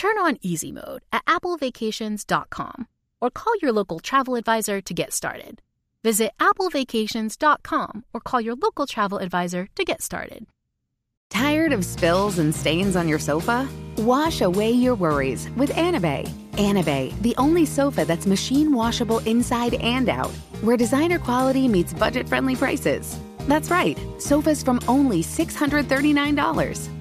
Turn on easy mode at applevacations.com or call your local travel advisor to get started. Visit applevacations.com or call your local travel advisor to get started. Tired of spills and stains on your sofa? Wash away your worries with Anabei. Anabei, the only sofa that's machine washable inside and out, where designer quality meets budget friendly prices. That's right, sofas from only $639.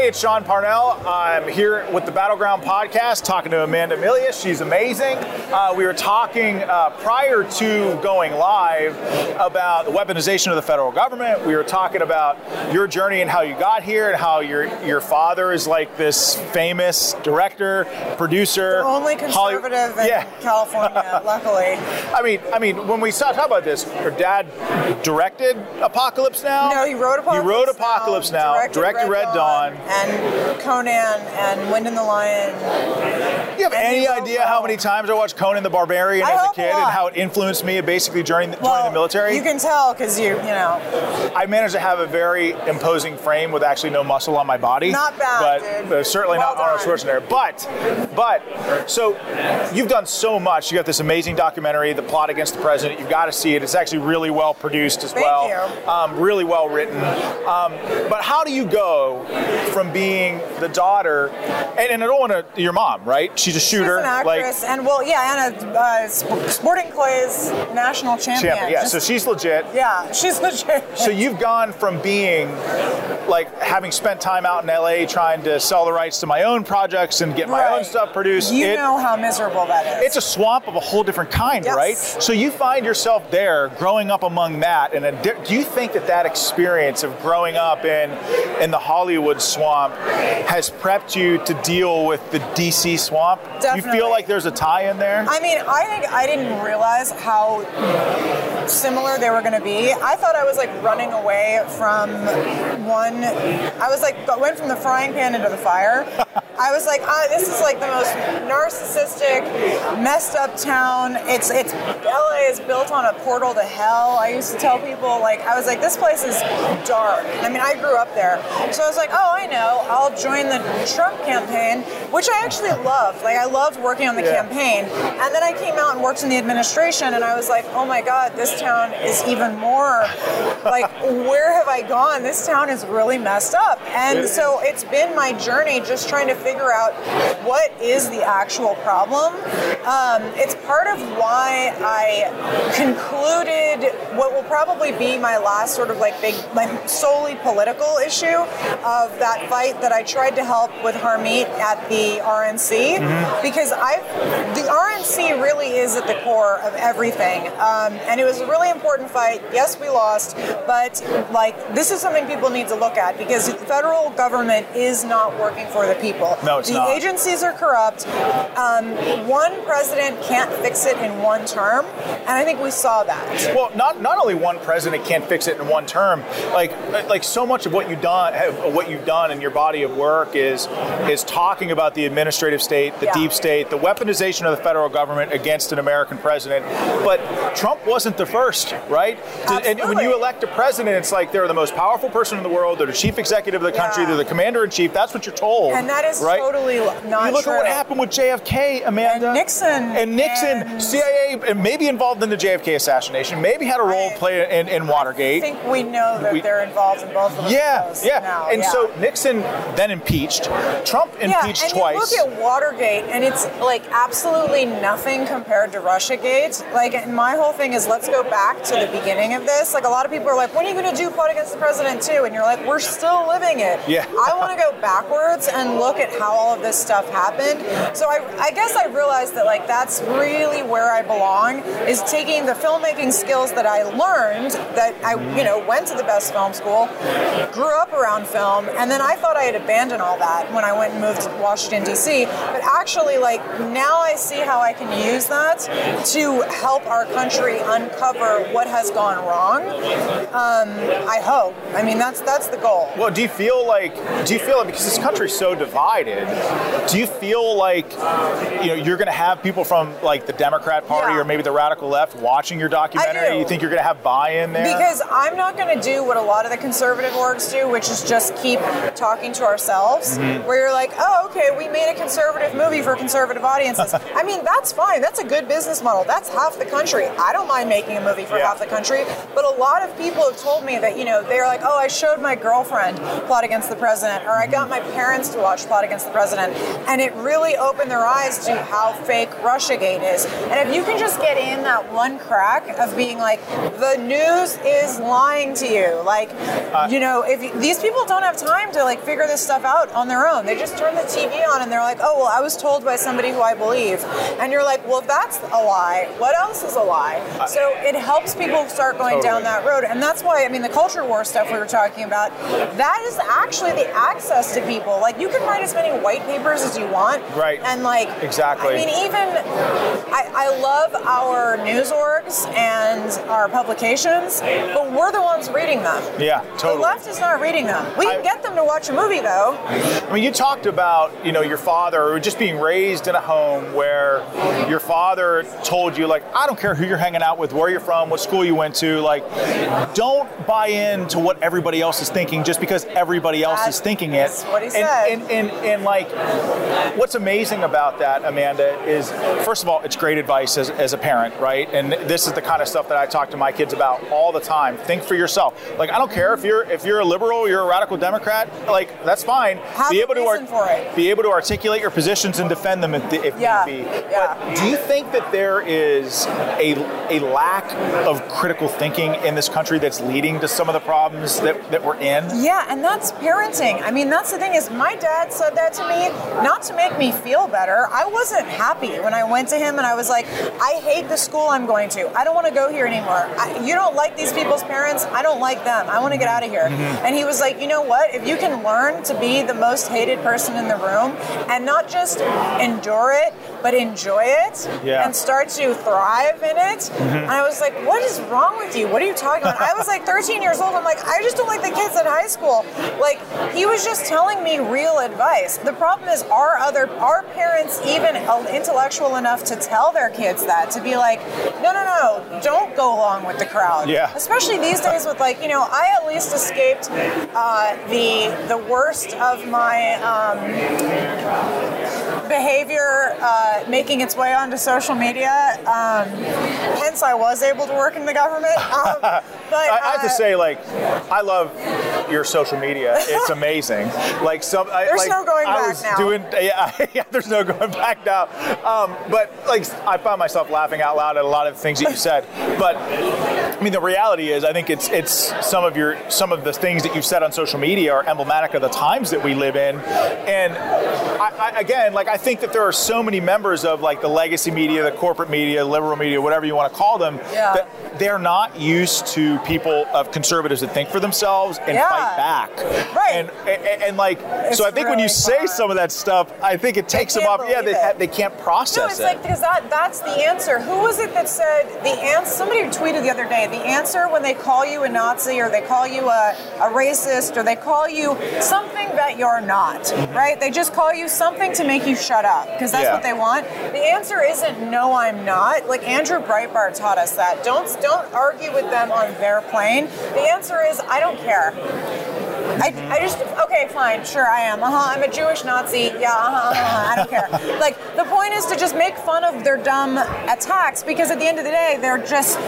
Hey, it's Sean Parnell. I'm here with the Battleground podcast talking to Amanda Milius. She's amazing. Uh, we were talking uh, prior to going live about the weaponization of the federal government. We were talking about your journey and how you got here and how your your father is like this famous director, producer. The only conservative Holly- in yeah. California, luckily. I mean, I mean, when we talk about this, your dad directed Apocalypse Now. No, he wrote Apocalypse. Now. He wrote Apocalypse Now. now directed, directed Red, Red Dawn. Dawn and Conan and Wind and the Lion. You have any idea how many times I watched Conan the Barbarian I as a kid a and how it influenced me basically during the, well, joining the military? You can tell because you, you know. I managed to have a very imposing frame with actually no muscle on my body. Not bad, but, but certainly well not Arnold Schwarzenegger. But, but, so you've done so much. You got this amazing documentary, The Plot Against the President. You've got to see it. It's actually really well produced as Thank well. You. Um, really well written. Um, but how do you go from being the daughter, and, and I don't want to, your mom, right? She's a shooter. She's an actress, like, and well, yeah, and a uh, Sporting Clay's national champion. champion yeah, Just, so she's legit. Yeah, she's legit. So you've gone from being like having spent time out in LA trying to sell the rights to my own projects and get my Right. own stuff produced. You It- know how miserable that is. it's a swamp of a whole different kind, Yes. right? So you find yourself there, growing up among that, and a do you think that that experience of growing up in in the Hollywood swamp has prepped you to deal with the DC swamp? Do you feel like there's a tie in there? I mean, I think I didn't realize how similar they were going to be. I thought I was like running away from one. I was like went from the frying pan into the fire. I was like, ah, this is like the most narcissistic, messed up town. It's it's LA is built on a portal to hell. I used to tell people like I was like, this place is dark. I mean, I grew up there, so I was like, oh, I know. I'll join the Trump campaign, which I actually loved. Like I loved working on the Yeah. campaign, and then I came out and worked in the administration, and I was like, oh my god, this town is even more like where have I gone? This town is really messed up, and so it's been my journey just trying trying to figure out what is the actual problem. Um, it's part of why I concluded what will probably be my last sort of like big, like solely political issue of that fight that I tried to help with Harmeet at the RNC Mm-hmm. because I, the RNC really is at the core of everything, um, and it was a really important fight. Yes, we lost, but like this is something people need to look at because the federal government is not working for the people. No, it's the not. agencies are corrupt. Um, one president can't fix it in one term, and I think we saw that. Well, not not only one president can't fix it in one term. Like like so much of what you've done, have- what you've done in your body of work is is talking about the administrative state, the Yeah. deep state, the weaponization of the federal government against an American president. But Trump wasn't the first, right? And when you elect a president, it's like they're the most powerful person in the world. They're the chief executive of the country. Yeah. They're the commander in chief. That's what you're told. And that is right? totally not You look true. at what happened with JFK, Amanda. And Nixon. And Nixon, And- CIA, and maybe involved in the JFK assassination, maybe had a role I- play in, in Watergate. I think we know that We- they're involved in both of those. Yeah, yeah. now, and yeah. so Nixon then impeached. Trump impeached yeah, and twice. you look at Watergate, and it's like absolutely nothing compared to RussiaGate. Like, my whole thing is let's go back to the beginning of this. Like, a lot of people are like, when are you going to do plot against the president too? And you're like, we're still living it. Yeah. I want to go backwards and look at how all of this stuff happened. So I, I guess I realized that like that's really where I belong is taking the filmmaking skills that I learned that I you know went to the best film school, grew up around film, and then I thought I had abandoned all that when I went and moved to Washington D.C. But actually, like now I see how I can use that to help our country uncover what has gone wrong. Um, I hope. I mean, that's that's the goal. well, do you feel like do you feel like because this country's so divided? Do you feel like you know you're going to have people from like the Democrat Party Yeah. or maybe the radical left watching your documentary? do. You think you're going to have buy-in there? Because I'm not going to do what a lot of the conservative orgs do, which is just keep talking to ourselves. Mm-hmm. Where you're like, oh, okay, we made a conservative movie for conservative audiences. I mean, that's fine. That's a good business model. That's half the country. I don't mind making a movie for Yeah. half the country. But a lot of people have told me that, you know, they're like, oh, I showed my girlfriend Plot Against the President, or I got my parents to watch Plot Against the President. And it really opened their eyes to how fake Russiagate is. And if you can just get in that one crack of being like, the news is lying to you. Like, uh, you know, if you, these people don't have time to like figure this stuff out on their own, they just turn the TV on and they're like, oh, well, I was told by somebody who I believe. And you're like, well, if that's a lie, what else is a lie? Uh, so it helps people start going down that road. And that's why, I mean, the culture war stuff we were talking about, that is actually the access to people. Like, you can write as many white papers as you want. Right. And like, Exactly. I mean, even I, I love our news orgs and our publications, but we're the ones reading them. yeah, totally. The left is not reading them. We can I- get them to watch a movie though. I mean, you talked about you know your father or just being raised in a home where your father told you like, I don't care who you're hanging out with, where you're from, what school you went to, like, don't buy into what everybody else is thinking just because everybody else That's- is thinking it. what he and, said. And, and and like, what's amazing about that, Amanda, is first of all, it's great advice as, as a parent, right? And this is the kind of stuff that I talk to my kids about all the time. Think for yourself. Like, I don't care if you're if you're a liberal, you're a radical Democrat, like that's fine. Have be able to reason for it. be able to articulate your positions and defend them if, if Yeah, need be. yeah. But do you think that there is a, a lack of critical thinking in this country that's leading to some of the problems that, that we're in? Yeah, and that's parenting. I mean, that's the thing is my dad said that to me not to make me feel better. I wasn't happy when I went to him and I was like, I hate the school I'm going to. I don't want to go here anymore. I, you don't like these people's parents. I don't like them. I want to get out of here. Mm-hmm. And he was like, you know what? If you can learn to be the most hated person in the room and not just endure it, but enjoy it Yeah. and start to thrive in it. And I was like, what is wrong with you? What are you talking about? I was like 13 years old. I'm like, I just don't like the kids at high school. Like, he was just telling me real advice. The problem is, are other, are parents even intellectual enough to tell their kids that? To be like, no, no, no, don't go along with the crowd. Yeah. Especially these days with like, you know, I at least escaped uh, the the worst of my um, behavior uh, making its way onto social media. Um, hence, I was able to work in the government. Um, but I, I have to uh, say, like, I love your social media. It's amazing. Like some, I, There's like, no going I back was now. doing, yeah, yeah, there's no going back now. Um, but like, I found myself laughing out loud at a lot of things that you said. But I mean, the reality is, I think it's it's some of your some of the things that you've said on social media are emblematic of the times that we live in. And I, I, again, like I think that there are so many members of like the legacy media, the corporate media, liberal media, whatever you want to call them, Yeah. that they're not used to people of conservatives that think for themselves and Yeah. fight back. Right. And, and, and, like, It's so I think when you say hard. some of that stuff, I think it takes them off. Yeah, they, it. they can't process it. No, it's it. like because that that's the answer. Who was it that said the answer? Somebody tweeted the other day. The answer when they call you a Nazi or they call you a, a racist or they call you something that you're not, mm-hmm. right? They just call you something to make you shut up because that's Yeah. what they want. The answer isn't no, I'm not. Like Andrew Breitbart taught us that. Don't don't argue with them on their plane. The answer is I don't care. I, I just okay fine sure I am uh huh I'm a Jewish Nazi yeah uh huh uh-huh, I don't care like the point is to just make fun of their dumb attacks because at the end of the day they're just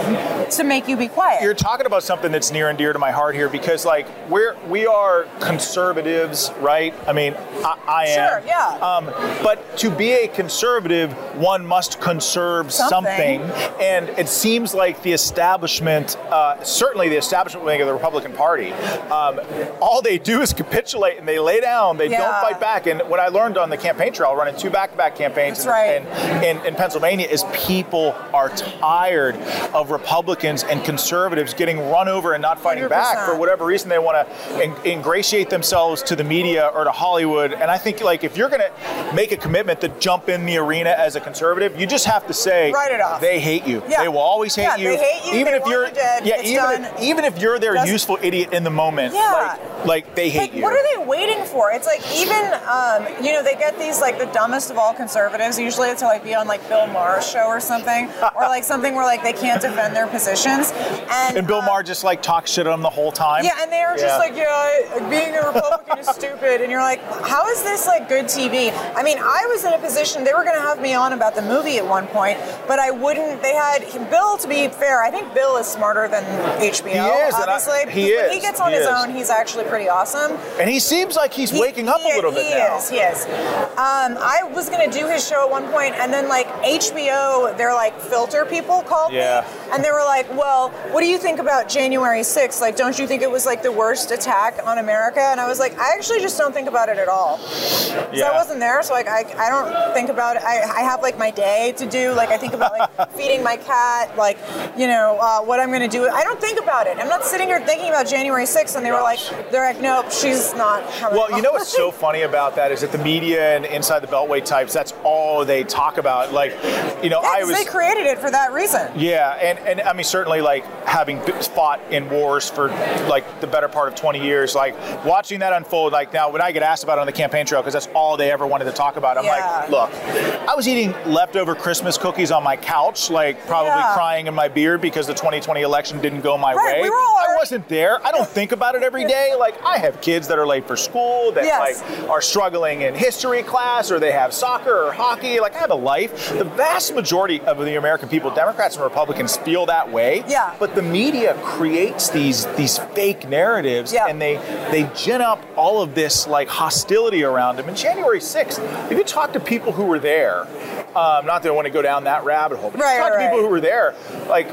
to make you be quiet You're talking about something that's near and dear to my heart here because, like, we're we are conservatives, right? I mean, I, I am. Sure, yeah. Um, but to be a conservative, one must conserve something, Something. and it seems like the establishment, uh, certainly the establishment wing of the Republican Party, um, all they do is capitulate and they lay down. They don't fight back. And what I learned on the campaign trail, running two back-to-back campaigns in- right. in, in, in Pennsylvania, is people are tired of Republicans and conservatives getting run over and not fighting back 100%. for whatever reason they want to in, ingratiate themselves to the media or to Hollywood. And I think like if you're going to make a commitment to jump in the arena as a conservative, you just have to say Write it off. They hate you. Yeah. They will always hate Yeah, you. they hate you, Even if you're you dead, yeah, even if, even if you're their useful idiot in the moment, Yeah. like like they hate like, you. what are they waiting for? It's like even um, you know they get these like the dumbest of all conservatives. Usually it's to like be on like Bill Maher's show or something, or like something where like they can't defend their positions. And, and Bill um, Maher just like talks shit on them the whole time. Yeah, and they are Yeah. just like, yeah, being a Republican is stupid. And you're like, how is this like good TV? I mean, I was in a position, they were going to have me on about the movie at one point, but I wouldn't. They had Bill, to be fair, I think Bill is smarter than HBO, He is, and I- obviously. he because When is, he gets on he his is. own, he's actually pretty awesome. And he seems like he's He- waking up he a little bit he now. is, he is. Um, I was gonna do his show at one point, and then like HBO, they're like filter people called Yeah. me, and they were like, "Well, what do you think about January 6th? Like, don't you think it was like the worst attack on America?" And I was like, "I actually just don't think about it at all." Yeah. I wasn't there, so like I, I don't think about it. I, I have like my day to do. Like I think about like feeding my cat, like you know uh, what I'm gonna do. I don't think about it. I'm not sitting here thinking about January 6th, and they were like, they're like, "Nope, she's not." Well, you know what's so funny about that is that the media and inside the Beltway types, that's all they talk about. Like, you know, Yeah, I was. they created it for that reason. Yeah, and, and I mean certainly like having fought in wars for like the better part of 20 years, like watching that unfold. Like now, when I get asked about it on the campaign trail, because that's all they ever wanted to talk about, I'm Yeah. like, look, I was eating leftover Christmas cookies on my couch, like probably Yeah. crying in my beard because the 2020 election didn't go my Right, way. we were all I wasn't there. I don't think about it every day. Like I have kids that are late for school that Yes. like are struggling in history class or they have soccer or hockey. Like I have a life. The vast majority of the American people, Democrats and Republicans, feel that way. Yeah. But the media creates these these fake narratives Yeah. and they they gin up all of this like hostility around them. And January 6th, if you talk to people who were there, um, not that I want to go down that rabbit hole, but Right, talk right, to people right. who were there, like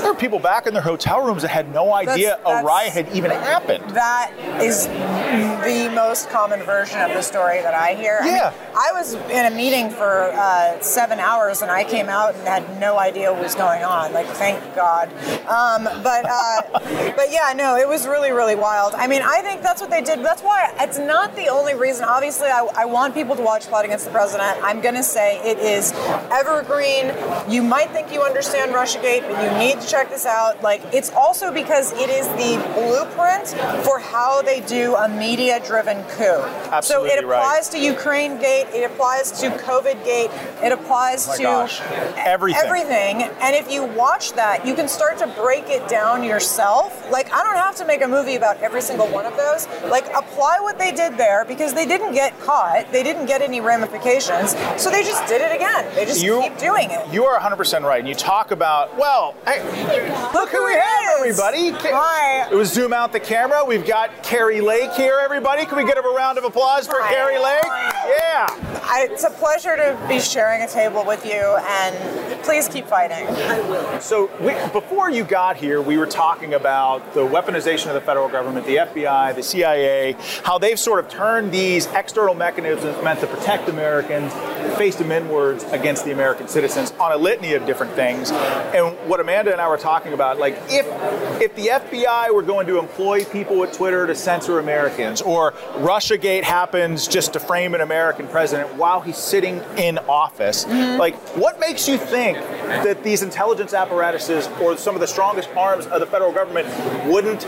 there are people back in their hotel rooms that had no idea a that's- riot had even happened. That is the most common version of the story that I hear. I mean, Yeah. I was in a meeting for uh, seven hours and I came out and had no idea what was going on. Like, thank God. Um, but uh, but yeah, no, it was really really wild. I mean, I think that's what they did. That's why it's not the only reason. Obviously, I, I want people to watch Plot Against the President. I'm gonna say it is evergreen. You might think you understand RussiaGate, but you need to check this out. Like, it's also because it is the blueprint for how they do a media-driven coup. Absolutely so it right. applies to Ukraine Gate. It applies to COVID Gate. It applies Oh to gosh. Everything. Everything. And if you watch that, you can start to break it down yourself. Like I don't have to make a movie about every single one of those. Like apply what they did there because they didn't get caught. They didn't get any ramifications. So they just did it again. They just You- keep doing it. You are 100% right. And you talk about, well, I, Look who we have, everybody. Hi. It was zoom out the camera. We've got Kari Lake here, everybody. Can we get a round of applause for Hi. Kari Lake? Yeah. I, it's a pleasure to be sharing a table with you, and please keep fighting. I will. So we, before you got here, we were talking about the weaponization of the federal government, the FBI, the CIA, how they've sort of turned these external mechanisms meant to protect Americans, faced them inwards against the American citizens on a litany of different things. And what Amanda and I were talking about, like if if the FBI were going to employ people with Twitter to censor Americans, or RussiaGate happens just to frame an American president while he's sitting in office, mm-hmm. like what makes you think that these intelligence apparatuses or some of the strongest arms of the federal government wouldn't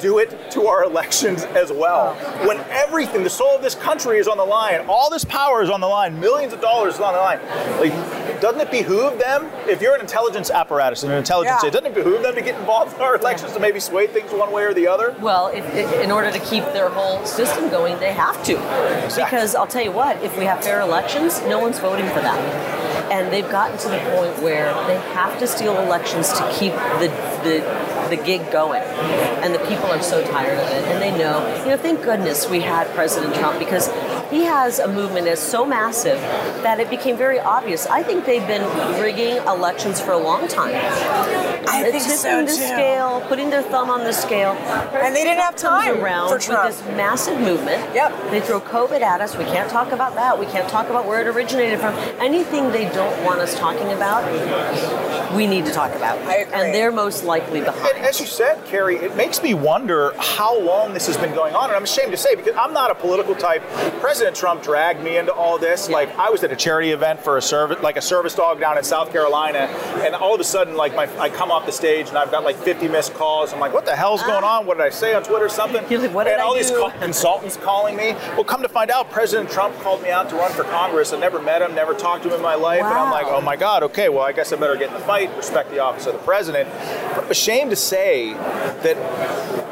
do it to our elections as well? When everything, the soul of this country is on the line, all this power is on the line, millions of dollars is on the line. Like, doesn't it behoove them, if you're an intelligence apparatus and an intelligence Yeah. agency, doesn't it behoove them to get involved in our elections to maybe sway things one way or the other? Well, if, if, in order to keep their whole system going, they have to. Because I'll tell you what, if we have fair elections, no one's voting for that. And they've gotten to the point where they have to steal elections to keep the, the the gig going. And the people are so tired of it. And they know, you know, thank goodness we had President Trump because he has a movement that's so massive that it became very obvious. I think they've been rigging elections for a long time. I uh, think tipping so, the too. scale, putting their thumb on the scale. And they didn't have time around for with this massive movement. Yep. They throw COVID at us. We can't talk about that. We can't talk about where it originated from. Anything they don't want us talking about, we need to talk about. I agree. And they're most likely behind. And as you said, Kari, it makes me wonder how long this has been going on. And I'm ashamed to say, because I'm not a political type. President Trump dragged me into all this. Yeah. Like I was at a charity event for a service, like a service dog down in South Carolina, and all of a sudden, like my, I come off the stage and I've got like 50 missed calls. I'm like, what the hell's going uh-huh. on? What did I say on Twitter? or Something. You're like, what did and I all these co- consultants calling me. Well, come to find out, President Trump called me out to run for Congress. I never met him, never talked to him in my life, and I'm like, oh my God, okay, well, I guess I better get in the fight, respect the office of the president. But I'm ashamed to say that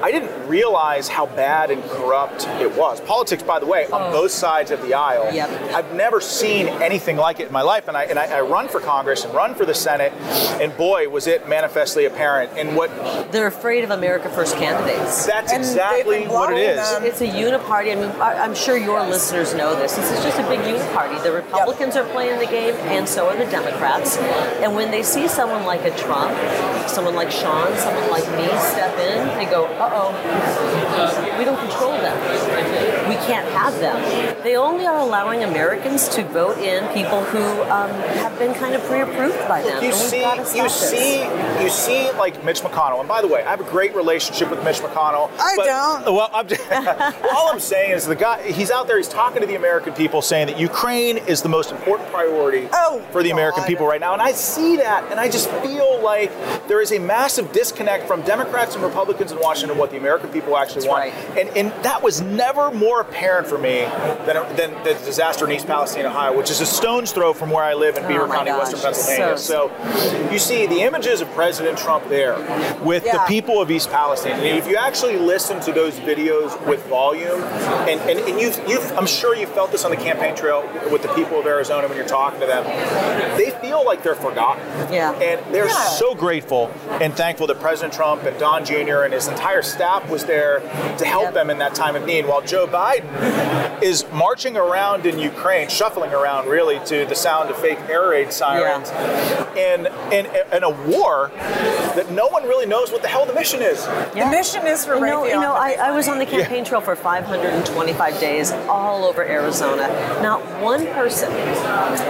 I didn't realize how bad and corrupt it was. Politics, by the way, on both sides of the aisle. Yep. I've never seen anything like it in my life, and I and I, I run for Congress and run for the Senate, and boy, was it manifestly apparent. And what They're afraid of America First candidates. that's And exactly what it is. them. It's a uniparty. I mean, I- I'm sure your listeners know this. This is just a big uniparty. The Republicans are playing the game, and so are the Democrats. And when they see someone like a Trump, someone like Sean, someone like me step in, they go, "Uh oh, we don't control them. We can't have them." They only are allowing Americans to vote in people who um, have been kind of pre-approved by them. you and we've see, got to stop you this. see, you see, like Mitch McConnell. And by the way, I have a great relationship with Mitch McConnell. I but- don't. Well, I'm just, all I'm saying is the guy. He's out there. He's talking to the American people, saying that Ukraine is the most important priority Oh, for the American God. people right now. And I see that, and I just feel like there is a massive disconnect from Democrats and Republicans in Washington what the American people actually That's want. right. And, and that was never more apparent for me than, than the disaster in East Palestine, Ohio, which is a stone's throw from where I live in Beaver Oh County, gosh, Western Pennsylvania. so So, you see the images of President Trump there with the people of East Palestine. And if you actually listen to those videos with volume, and, and, and you've, you've, I'm sure you felt this on the campaign trail with the people of Arizona when you're talking to them, they feel like they're forgotten. Yeah. And they're Yeah. so grateful and thankful that President Trump and Don Jr. and his entire staff was there to help Yep. them in that time of need, while Joe Biden is marching around in Ukraine, shuffling around really to the sound of fake air raid sirens, in, in, in a war that no one really knows what the hell the mission is. The mission is for You know, Raytheon you know I, I was on the money. campaign trail for 525 days all over Arizona. Not one person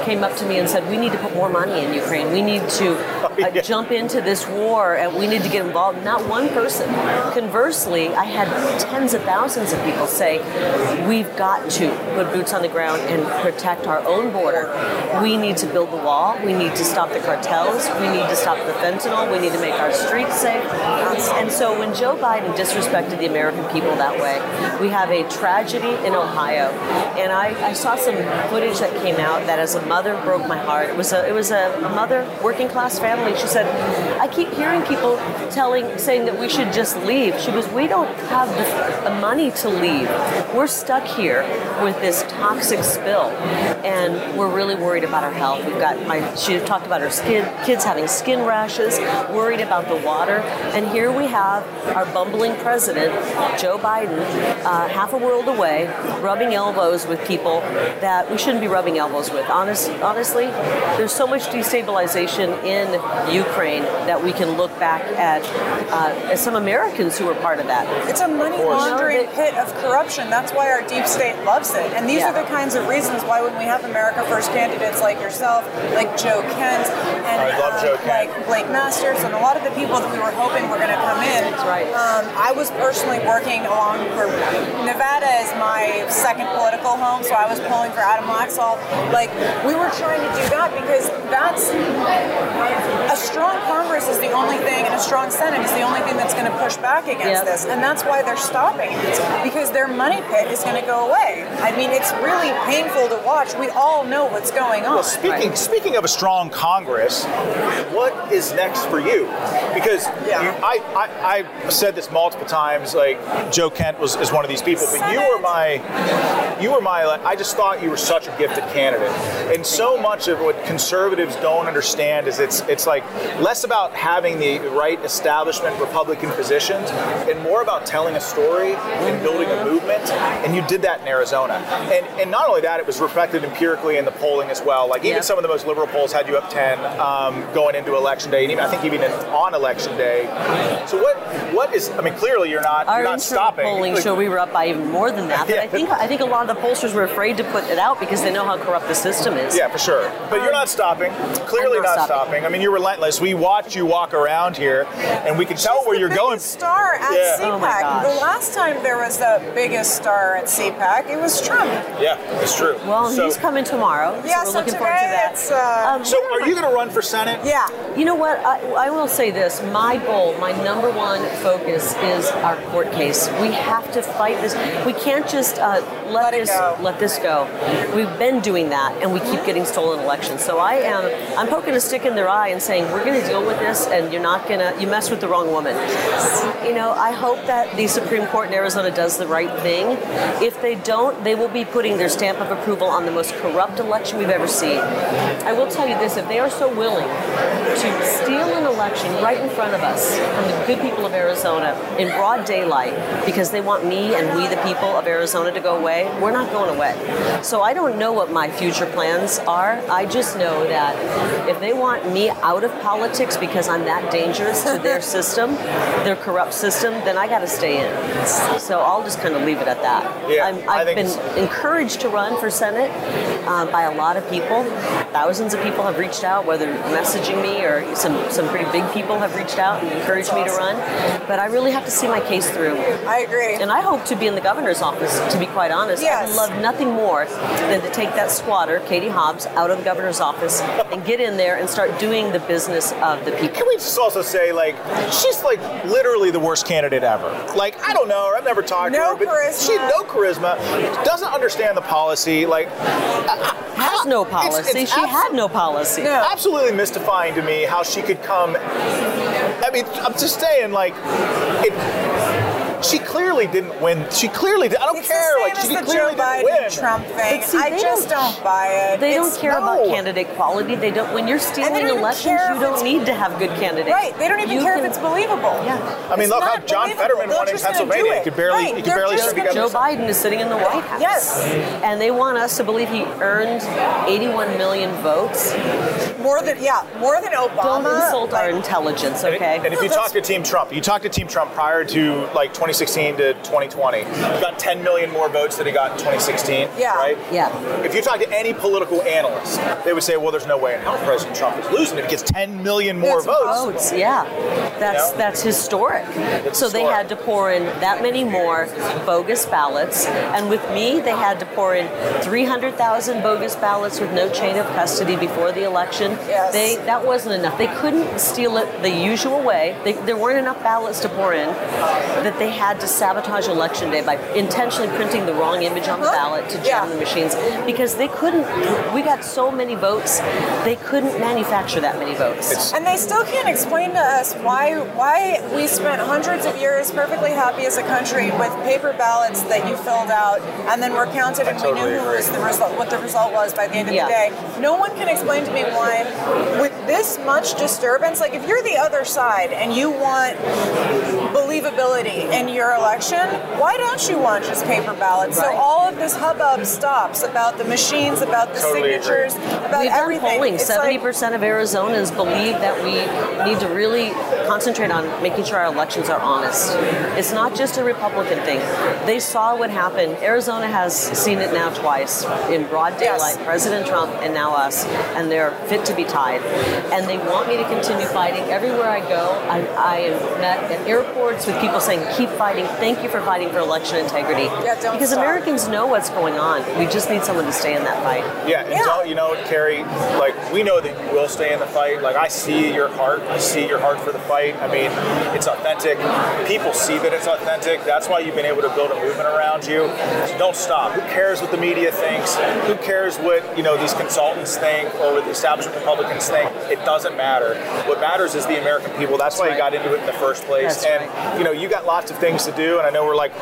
came up to me and said, We need to put more money in Ukraine. We need to uh, yeah. jump into this war and we need to get involved. Not one person. Conversely, I had tens of thousands of people say, We've got to put boots on the ground and protect our own border. We need to build the wall. We need to stop the cartels. We need to stop the fentanyl. We need to make our streets safe. And so when Joe Biden disrespected the American people that way, we have a tragedy in Ohio. And I, I saw some footage that came out that as a mother broke my heart. It was a it was a mother, working class family. She said, I keep hearing people telling saying that we should just leave. She goes, We don't have the, the money to leave. We're stuck here with this toxic spill, and we're really worried about our health. We've got my she talked about her skin, kids having skin rashes, worried about the water, and here we have our bumbling president, Joe Biden, uh, half a world away, rubbing elbows with people that we shouldn't be rubbing elbows with. Honest, honestly, there's so much destabilization in Ukraine that we can look back at uh, as some Americans who were part of that. It's a money laundering pit of corruption. That's why our deep state loves it. And these Yeah. are the kinds of reasons why when we have America First candidates like yourself, like Joe Kent, and I love um, Joe Kent. like Blake Masters, and a lot of the people that we were hoping were going to come in. That's right. Um, I was personally working along for Nevada is my second political home, so I was pulling for Adam Laxalt. Like we were trying to do that because that's a strong Congress is the only thing, and a strong Senate is the only thing that's going to push back against Yep. this, and that's why they're stopping it because their money pit is going to go away. I mean, it's really painful to watch. We all know what's going on. Well, speaking speaking of a strong Congress, what is next for you? Because Yeah. you, I, I said this multiple times. Like Joe Kent was is one of these people, but you were my you were my. I just thought you were such a gifted candidate, and so much of what conservatives don't understand is it's it's like less about having the right establishment Republican positions and more about telling a story and building a movement. And you did that in Arizona, and and not only that, it was reflected empirically in the polling as well. Like even Yeah. some of the most liberal polls had you up 10 um, going into election day, and even I think even in, on election day. So what what is? I mean, clearly you're not Our you're not internal stopping. polling Like, showed we were up by even more than that. But Yeah. I think I think a lot of the pollsters were afraid to put it out because they know how corrupt the system is. Yeah, for sure. But you're not stopping. Clearly I'm not, not stopping. stopping. I mean, you're relentless. We watch you walk around here, and we can tell where you're going. star at Yeah. CPAC. Oh my gosh. the last time there was the biggest star at CPAC, it was Trump. Yeah, it's true. Well, so, he's coming tomorrow. Yeah, so we're so looking forward to that. it's, uh, Um, So, are you going to run for Senate? Yeah. You know what? I, I will say this. My goal, my number one focus is our court case. We have to fight this. We can't just uh, let, Let this go. let this go. We've been doing that, and we keep getting stolen elections. So I am I'm poking a stick in their eye and saying we're going to deal with this, and you're not going to you mess with the wrong woman. You know, I hope that the Supreme Court in Arizona does the right thing. If they don't, they will be putting their stamp of approval on the most corrupt election we've ever seen. I will tell you this: if they are so willing to steal an election right in front of us from the good people of Arizona in broad daylight because they want me and we, the people of Arizona, to go away, we're not going away. So I don't know what my future plans are. I just know that if they want me out of politics because I'm that dangerous to their system, their corrupt system, then I got to stay in. So I'll just kind of leave it at that. Yeah, I'm, I I've been encouraged to run for Senate uh, by a lot of people. Thousands of people have reached out, whether messaging me or some, some pretty big people have reached out and encouraged me to run. But I really have to see my case through. I agree. And I hope to be in the governor's office, to be quite honest. Yes. I'd love nothing more than to take that squatter, Katie Hobbs, out of the governor's office and get in there and start doing the business of the people. Can we just also say, like, she's like literally the worst candidate ever. Like, I don't know her. I've never talked No to her, but charisma. she no charisma. Doesn't understand the policy. Like, Has no It's- policy. it's she abso- had no policy. No. absolutely mystifying to me how she could come. I mean, I'm just saying, like, it, she clearly didn't win. She clearly did. I don't It's care. the same like, as she the clearly Joe Biden didn't win. Trump thing. See, I just don't- don't, buy it. They It's- don't care no. about candidate quality. They don't. When you're stealing elections, you don't need to have good candidates. Right. They don't even You care can- if it's believable. Yeah. I mean, It's look how John believable. Fetterman They're won in just gonna Pennsylvania. He could barely, Right. he could barely just sit together. Joe Biden is sitting in the White House. Yes. And they want us to believe he earned 81 million votes. More than yeah, more than Obama. Don't insult our intelligence, okay? And if you talk to Team Trump, you talk to Team Trump prior to like 2016 to 2020, he got 10 million more votes than he got in 2016. Yeah. Right. Yeah. If you talk to any political analyst, they would say, "Well, there's no way in hell President Trump is losing if he gets 10 million more It's votes." votes, yeah. That's Yeah. that's historic. It's so they had to pour in that many more bogus ballots, and with me, they had to pour in 300,000 bogus ballots with no chain of custody before the election. Yes. They that wasn't enough. They couldn't steal it the usual way. They, there weren't enough ballots to pour in. That they had to sabotage election day by intentionally printing the wrong image on the ballot to jam Yeah. the machines because they couldn't. We got so many votes, they couldn't manufacture that many votes. And they still can't explain to us why why we spent hundreds of years perfectly happy as a country with paper ballots that you filled out and then were counted and we knew who was the result, what the result was by the end of Yeah. the day. No one can explain to me why, with this much disturbance, like if you're the other side and you want believability in your election, why don't you want just paper ballots? So all of this hubbub stops about the machines, about the Totally agree. signatures, about We've done everything. polling. It's like- Seventy percent of Arizonans believe that we need to really concentrate on making sure our elections are honest. It's not just a Republican thing. They saw what happened. Arizona has seen it now twice in broad Yes. daylight. President Trump and now us, and they're fit to be tied. And they want me to continue fighting. Everywhere I go, I, I am met at airports with people saying, "Keep fighting. Thank you for fighting for election integrity." Yeah, don't because stop. Americans know what's going on. We just need someone to stay in that fight. Yeah, and Yeah. don't you know, Kari? Like we know that you will stay in the fight. Like I see your heart. I see your heart for the fight. I mean, it's authentic. People see that it's authentic. That's why you've been able to build a movement around you. So don't stop. Who cares what the media thinks? Who cares what you know these consultants think or what the establishment Republicans think? It doesn't matter. What matters is the American people. That's, why you got into it in the first place. That's and right. you know, you got lots of things to do. And I know we're like,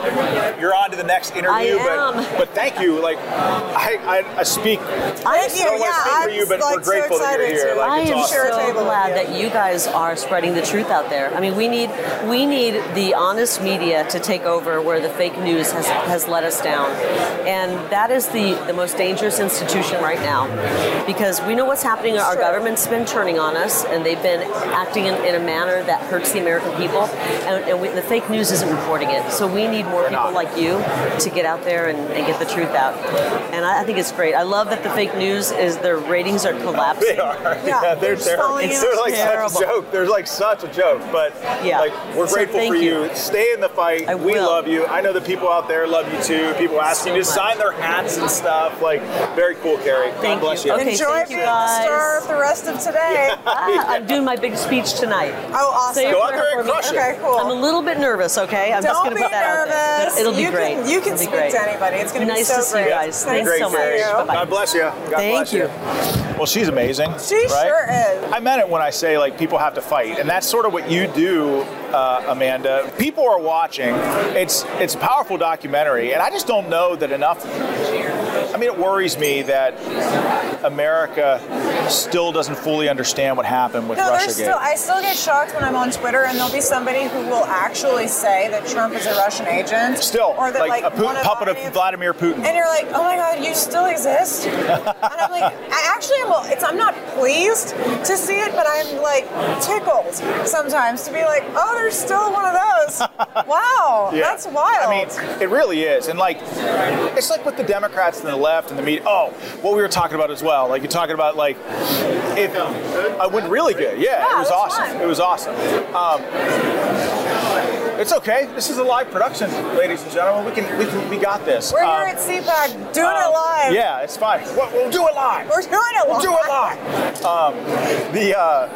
you're on to the next interview. am. But but thank you. Like I, I, I speak Thank you. I don't want to Yeah, speak for I'm you, but like we're grateful so that you're here. to- Like, I am awesome. So glad you. that you guys are spreading the truth out there. I mean, we need we need the honest media to take over where the fake news has has let us down, and that is the the most dangerous institution right now, because we know what's happening. Our Sure. government's been turning on us, and they've been acting in, in a manner that hurts the American people, and, and we, the fake news isn't reporting it. So we need more people like you to get out there and, and get the truth out. And I, I think it's great. I love that the fake news is their ratings are collapsing. They are. Yeah, Yeah, they're they're terrible. It's They're like Terrible. such a joke. They're like such a joke. But Yeah. like we're So grateful thank for you. you. Stay in the fight. I we will. love you. I know the people out there love you too. People ask So you to much. sign their hats and stuff. Like very cool, Kari. God Thank bless you. you. Okay, Enjoy thank you being the star of the rest of today. Ah, I'm doing my big speech tonight. Oh, awesome. Say a Go out there and crush it. Okay, cool. I'm a little bit nervous, okay? I'm Don't going to be put that out there. nervous. It'll be you great. Can, you can It'll speak great. to anybody. It's going to Nice be so to see great. you guys. Thanks Great, so much. Kari. Bye-bye. God bless you. God Thank bless you. Well, she's amazing. She right? sure is. I meant it when I say like people have to fight, and that's sort of what you do, uh, Amanda. People are watching. It's it's a powerful documentary, and I just don't know that enough. I mean, it worries me that America still doesn't fully understand what happened with No, Russia there's still. I still get shocked when I'm on Twitter, and there'll be somebody who will actually say that Trump is a Russian agent, still, or that like, like, a Putin, of puppet of Vladimir- Putin. And you're like, oh my god, you still exist? and I'm like, I actually am. It's I'm not pleased to see it, but I'm like tickled sometimes to be like, oh, there's still one of those. Wow, Yeah. that's wild. I mean, it really is. And like, it's like with the Democrats and the left and the media. Oh, what we were talking about as well. Like you're talking about like, it. I went really good. Yeah, Yeah, it was that's awesome. fine. It was awesome. Um, it's okay. This is a live production, ladies and gentlemen. We can, we can, we got this. We're Um, here at CPAC doing um, it live. Yeah, it's fine. We'll, we'll do it live. We're doing it We'll live. do it live. Um, the uh,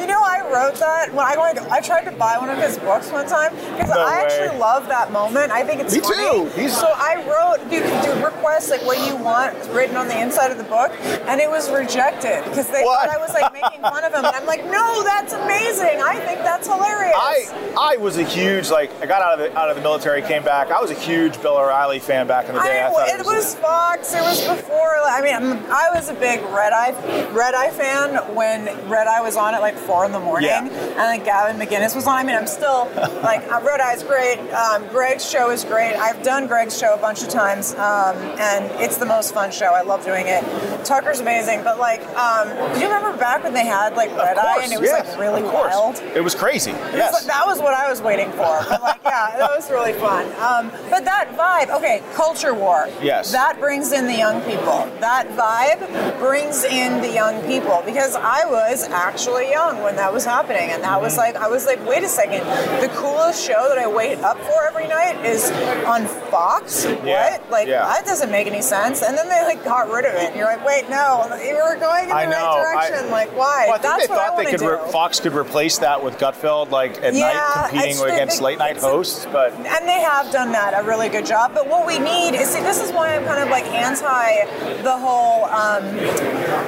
You know, wrote that when I went. I tried to buy one of his books one time because No I way. actually love that moment. I think it's Me funny. too. He's- So I wrote, you can do requests like what you want written on the inside of the book, and it was rejected because they What? thought I was like making fun of him. And I'm like, no, that's amazing. I think that's hilarious. I I was a huge like I got out of the out of the military, came back. I was a huge Bill O'Reilly fan back in the day. I, I, it was Fox. It was before. I mean, I was a big Red Eye Red Eye fan when Red Eye was on at like four in the morning, Yeah. and like Gavin McInnes was on. I mean, I'm still like uh, Red Eye's great. Um, Greg's show is great. I've done Greg's show a bunch of times, um, and it's the most fun show. I love doing it. Tucker's amazing, but like, um, do you remember back when they had like Red of Eye and it was yes, like really wild? It was crazy. It was Yes. like- that was what I was waiting for. But like, yeah, that was really fun. Um, but that vibe, okay, culture war. Yes. That brings in the young people. That vibe brings in the young people because I was actually young when that was happening, and that was like, I was like, wait a second, the coolest show that I wait up for every night is on Fox. Yeah, What? Like yeah. that doesn't make any sense. And then they like got rid of it. And you're like, wait, no, you were going in the I know. right I- direction. like, why? Well, I think That's they thought they could re- Fox could replace that with Gutfeld like at Yeah, night competing it's- against they- late night hosts. But and they have done that a really good job. But what we need is see, this is why I'm kind of like anti the whole. Um,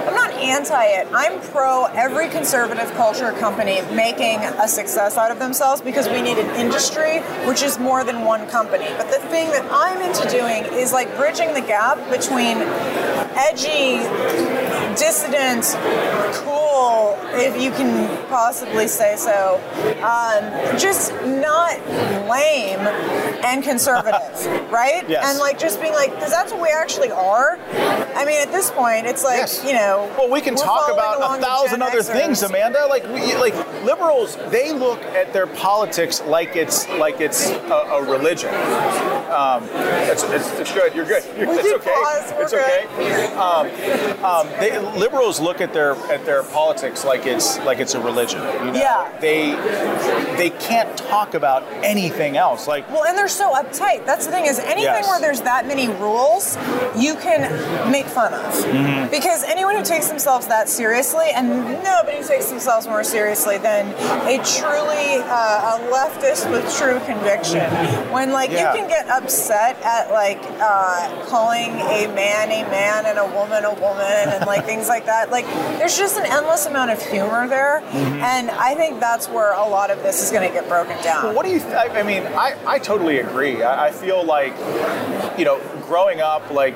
I'm not anti it. I'm pro every conservative culture company making a success out of themselves because we need an industry which is more than one company. But the thing that I'm into doing is like bridging the gap between edgy, dissident, cool, if you can possibly say so, um, just not lame and conservative, right? Yes. And like just being like, because that's what we actually are. I mean, at this point, it's like Yes. you know. Well, we can talk about a thousand other Xers. things, Amanda. Like, we, like liberals, they look at their politics like it's like it's a, a religion. Um, it's, it's, it's good. You're good. You're, it's okay. pause. It's okay. Um, um, they, liberals look at their at their politics like it's like it's a religion. You know? Yeah. They they can't talk about anything else. Like Well, and they're so uptight. That's the thing is anything Yes. where there's that many rules, you can make fun of. Mm-hmm. Because anyone who takes themselves that seriously, and nobody takes themselves more seriously than a truly uh, a leftist with true conviction. When like Yeah. you can get upset at like uh, calling a man a man and a woman a woman and like things like that. Like there's just an endless amount of humor there, Mm-hmm. and I think that's where a lot of this is going to get broken down. What do you? Th- I, I mean, I, I totally agree. I, I feel like, you know, growing up, like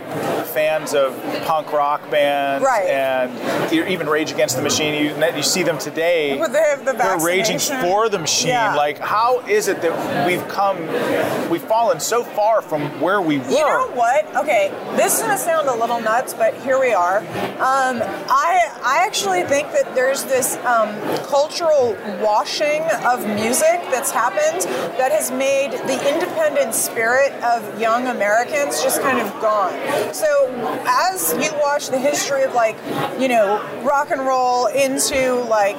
fans of punk rock bands Right. and even Rage Against the Machine, you, you see them today. But they have the they're raging for the machine. Yeah. Like, how is it that we've come, we've fallen so far from where we were? You know what? Okay, this is gonna sound a little nuts, but here we are. Um, I I actually think that there's this um, cultural washing of music that's happened that has made the independent spirit of young Americans just kind of gone. So as you watch the history of like you know rock and roll into like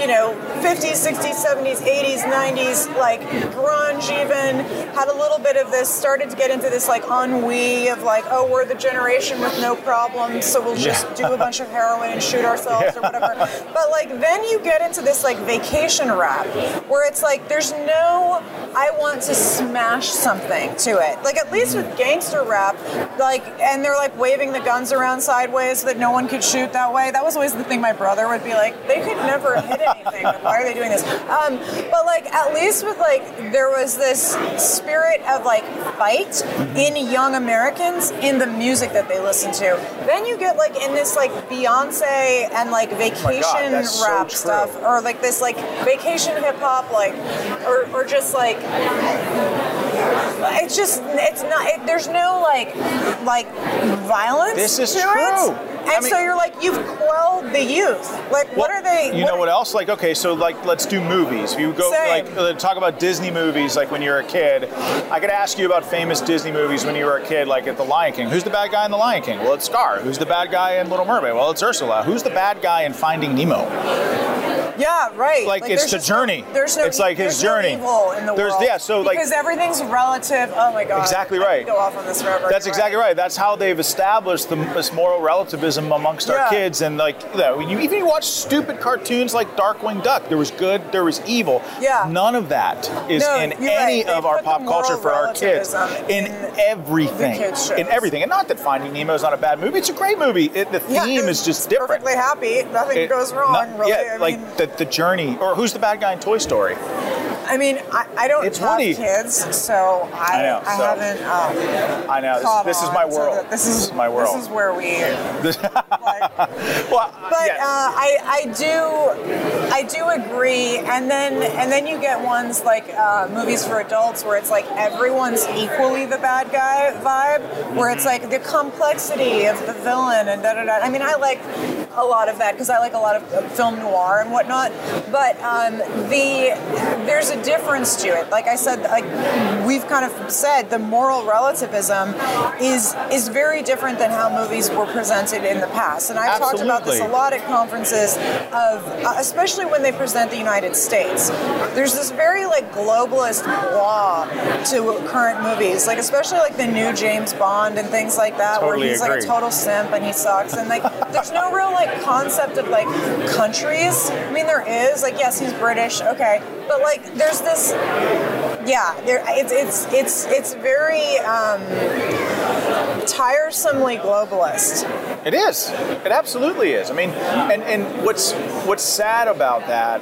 you know 50s, 60s, 70s, 80s, 90s, like grunge even had a little bit of this, started to get into this like ennui of like, oh, we're the generation with no problems, so we'll just do a bunch of heroin and shoot ourselves or whatever. But like then you get into this like vacation rap where it's like there's no I want to smash something to it. Like at least with gangster rap, like and they're like waving the guns around sideways so that no one could shoot that way. That was always the thing my brother would be like, they could never hit anything. Why are they doing this? Um, but like at least with like there was this spirit of like fight in young Americans in the music that they listen to. Then you get like in this like Beyonce and like vacation that's so rap true. stuff or like this like vacation hip hop like or, or just like it's just it's not it, there's no like like violence This is to true. it and I mean- so you're like you've quelled the youth like what are they You know what else? Like, okay, so like, let's do movies. If you go Same. like uh, talk about Disney movies, like when you were a kid, I could ask you about famous Disney movies when you were a kid, like at The Lion King. Who's the bad guy in The Lion King? Well, it's Scar. Who's the bad guy in Little Mermaid? Well, it's Ursula. Who's the bad guy in Finding Nemo? Yeah right Like, it's there's the no- journey. there's no It's like his no journey. evil in the There's- world yeah, so, like- because everything's relative oh my god Exactly right. go off on this forever That's exactly right. That's how they've established the, this moral relativism amongst Yeah. our kids. And like, you know, you, even you watch stupid cartoons like Darkwing Duck. There was good, there was evil. Yeah. None of that is No, in any right. Of our pop culture for our kids. In, in everything. the In everything. And not that Finding Nemo is not a bad movie. It's a great movie. It, the theme it's is just different. perfectly happy nothing It- goes wrong not- really Yeah, I like mean, the, the journey. Or who's the bad guy in Toy Story? I mean, I, I don't It's have kids, so I, I know, I so- haven't. Um, I know. This, this is my world. the- this, is, my world. This is where we. like, well, but yeah. uh, I, I do I do agree and then and then you get ones like uh, movies for adults where it's like everyone's equally the bad guy vibe where it's like the complexity of the villain and da da da I mean I like a lot of that because I like a lot of uh, film noir and whatnot but um, the there's a difference to it. Like I said like we've kind of said the moral relativism is is very different than how movies were presented in the past. And I've talked about this a lot at conferences of uh, especially when they present the United States. There's this very like globalist blah to current movies like especially like the new James Bond and things like that Totally where he's like a total simp and he sucks. And like there's no real like concept of like countries. I mean there is. Like yes he's British okay. But like there's this Yeah, there, it's it's it's it's very um, tiresomely globalist. It is. It absolutely is. I mean, and, and what's what's sad about that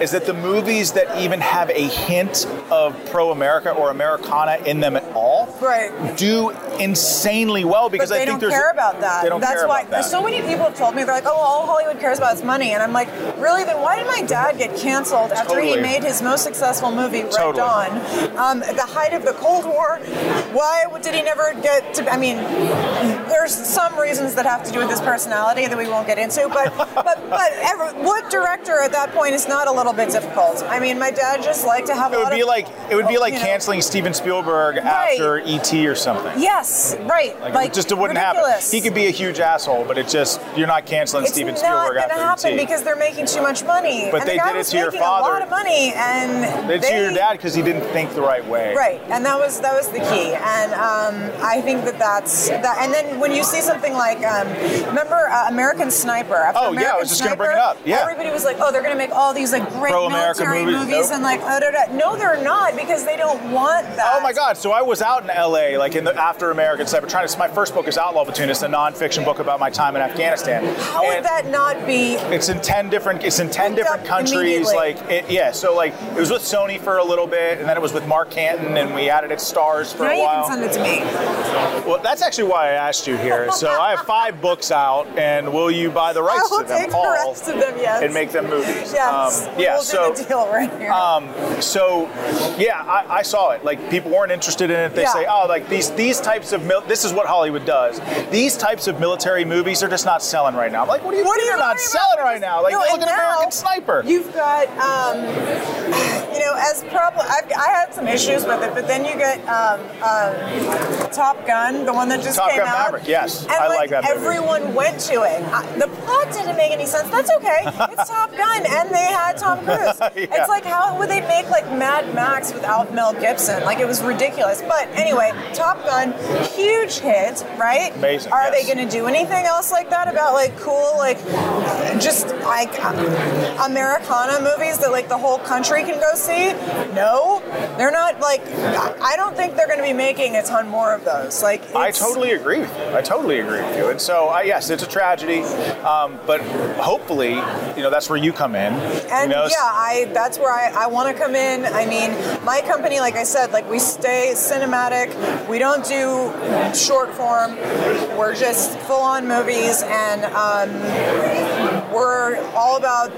is that the movies that even have a hint of pro America or Americana in them at all Right. do insanely well because but they I think don't there's care about that. They don't That's care why about that. so many people have told me they're like, "Oh, all Hollywood cares about is money," and I'm like, "Really? Then why did my dad get canceled after he made his most successful movie, Red Totally. Dawn, um, at the height of the Cold War? Why did he never get to? I mean, there's some reasons that have to do with his personality that we won't get into, but but but ever, what director at that point is not a little bit difficult? I mean, my dad just liked to have a it would lot be of, like it would be like you know, canceling Steven Spielberg Right. after ET or something. Yes, right. Like, it just it wouldn't ridiculous. happen. He could be a huge asshole, but it just you're not canceling it's Steven not Spielberg going to after happen ET. because they're making too much money. But and they the guy did it was to your father. a lot of money, and It's they, your dad because he didn't think the right way. Right, and that was that was the key, and um, I think that that that's that. And then when you see something like, um, remember uh, American Sniper? After Oh, yeah, I American was just gonna Sniper, bring it up, yeah. everybody was like, oh, they're going to make all these like great Pro-American military movies, movies, nope. and like, oh, da, da. no, they're not because they don't want that. Oh my God! So I was out in LA, like in the after American Sniper, Trying to. My first book is Outlaw Platoon. It's a nonfiction book about my time in Afghanistan. How would that not be? It's in ten different. It's in ten different countries. Like it, yeah. So like it was with Sony for a little bit, and then it was with Mark Canton, and we added it stars for Now a you while. can send it to me. Well, that's actually why I asked you here. So I have five books out, and will you buy the rights to them take the rest of them. Yes. and make them movies? Yes. Um, yeah. We'll so. do the deal right here. Um, so, yeah, I, I saw it. Like people weren't interested in it. They Yeah. say, "Oh, like these these types of mil- this is what Hollywood does. These types of military movies are just not selling right now." I'm like, "What do you What mean are you not talking selling about? right now? Like, No, look at American Sniper." You've got, um, you know, as problem. I've, I had some issues with it, but then you get um, um, Top Gun, the one that just Top came Gun out. Maverick, yes. and I like that movie. Everyone went to it. I, the plot didn't make any sense. That's okay. It's Top Gun, and they had Tom Cruise. Yeah. It's like how would they make like Mad Max without Mel Gibson? Like it was ridiculous. But anyway, Top Gun, huge hit, right? Amazing, Are yes. they going to do anything else like that about like cool like just like uh, Americana movies that like the whole country can go see? No, they're not like. I don't think they're going to be making a ton more of those. Like I totally agree with you. I totally agree with you. And so, uh, yes, it's a tragedy, um, but hopefully, you know, that's where you come in. And you know, yeah, I that's where I, I want to come in. I mean, my company, like I said, like we stay cinematic. We don't do short form. We're just full on movies, and um, we're all about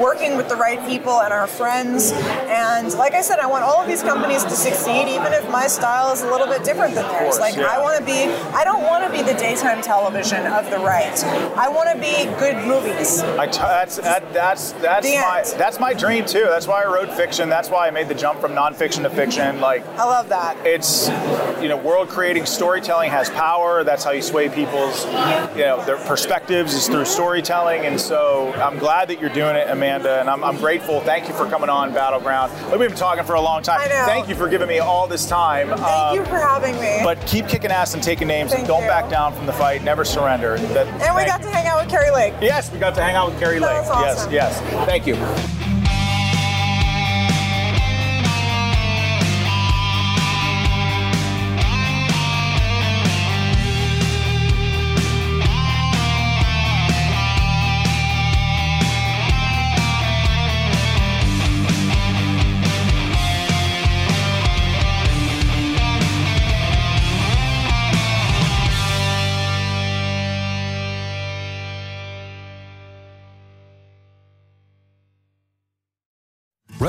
working with the right people and our friends. And like I said, I want all of these companies to succeed, even if my style is a little bit different than theirs. course, like yeah. I want to be. I don't want to be the daytime television of the right. I want to be good movies. I t- that's that, that's that's The my end. that's my dream too. That's why I wrote fiction. That's why I made the jump from nonfiction to fiction. Like I love that. it's you know world creating storytelling has power that's how you sway people's you know their perspectives is through storytelling and so i'm glad that you're doing it amanda and i'm, I'm grateful thank you for coming on battleground we've been talking for a long time I know. thank you for giving me all this time Thank Um, you for having me. but keep kicking ass and taking names and Thank don't you. back down from the fight never surrender that, and we got to hang out with Kari Lake. yes we got to hang out with kari That lake awesome. yes yes thank you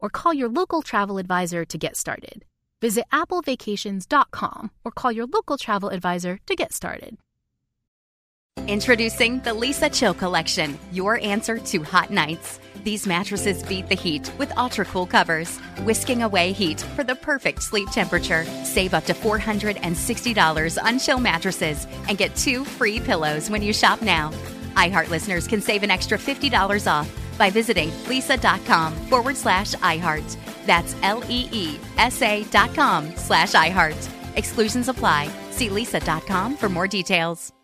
or call your local travel advisor to get started. Visit applevacations.com or call your local travel advisor to get started. Introducing the Leesa Chill Collection, your answer to hot nights. These mattresses beat the heat with ultra cool covers, whisking away heat for the perfect sleep temperature. Save up to $460 on chill mattresses and get two free pillows when you shop now. iHeart listeners can save an extra $50 off by visiting leesa.com forward slash iHeart. That's L E E S A dot com slash iHeart. Exclusions apply. See leesa.com for more details.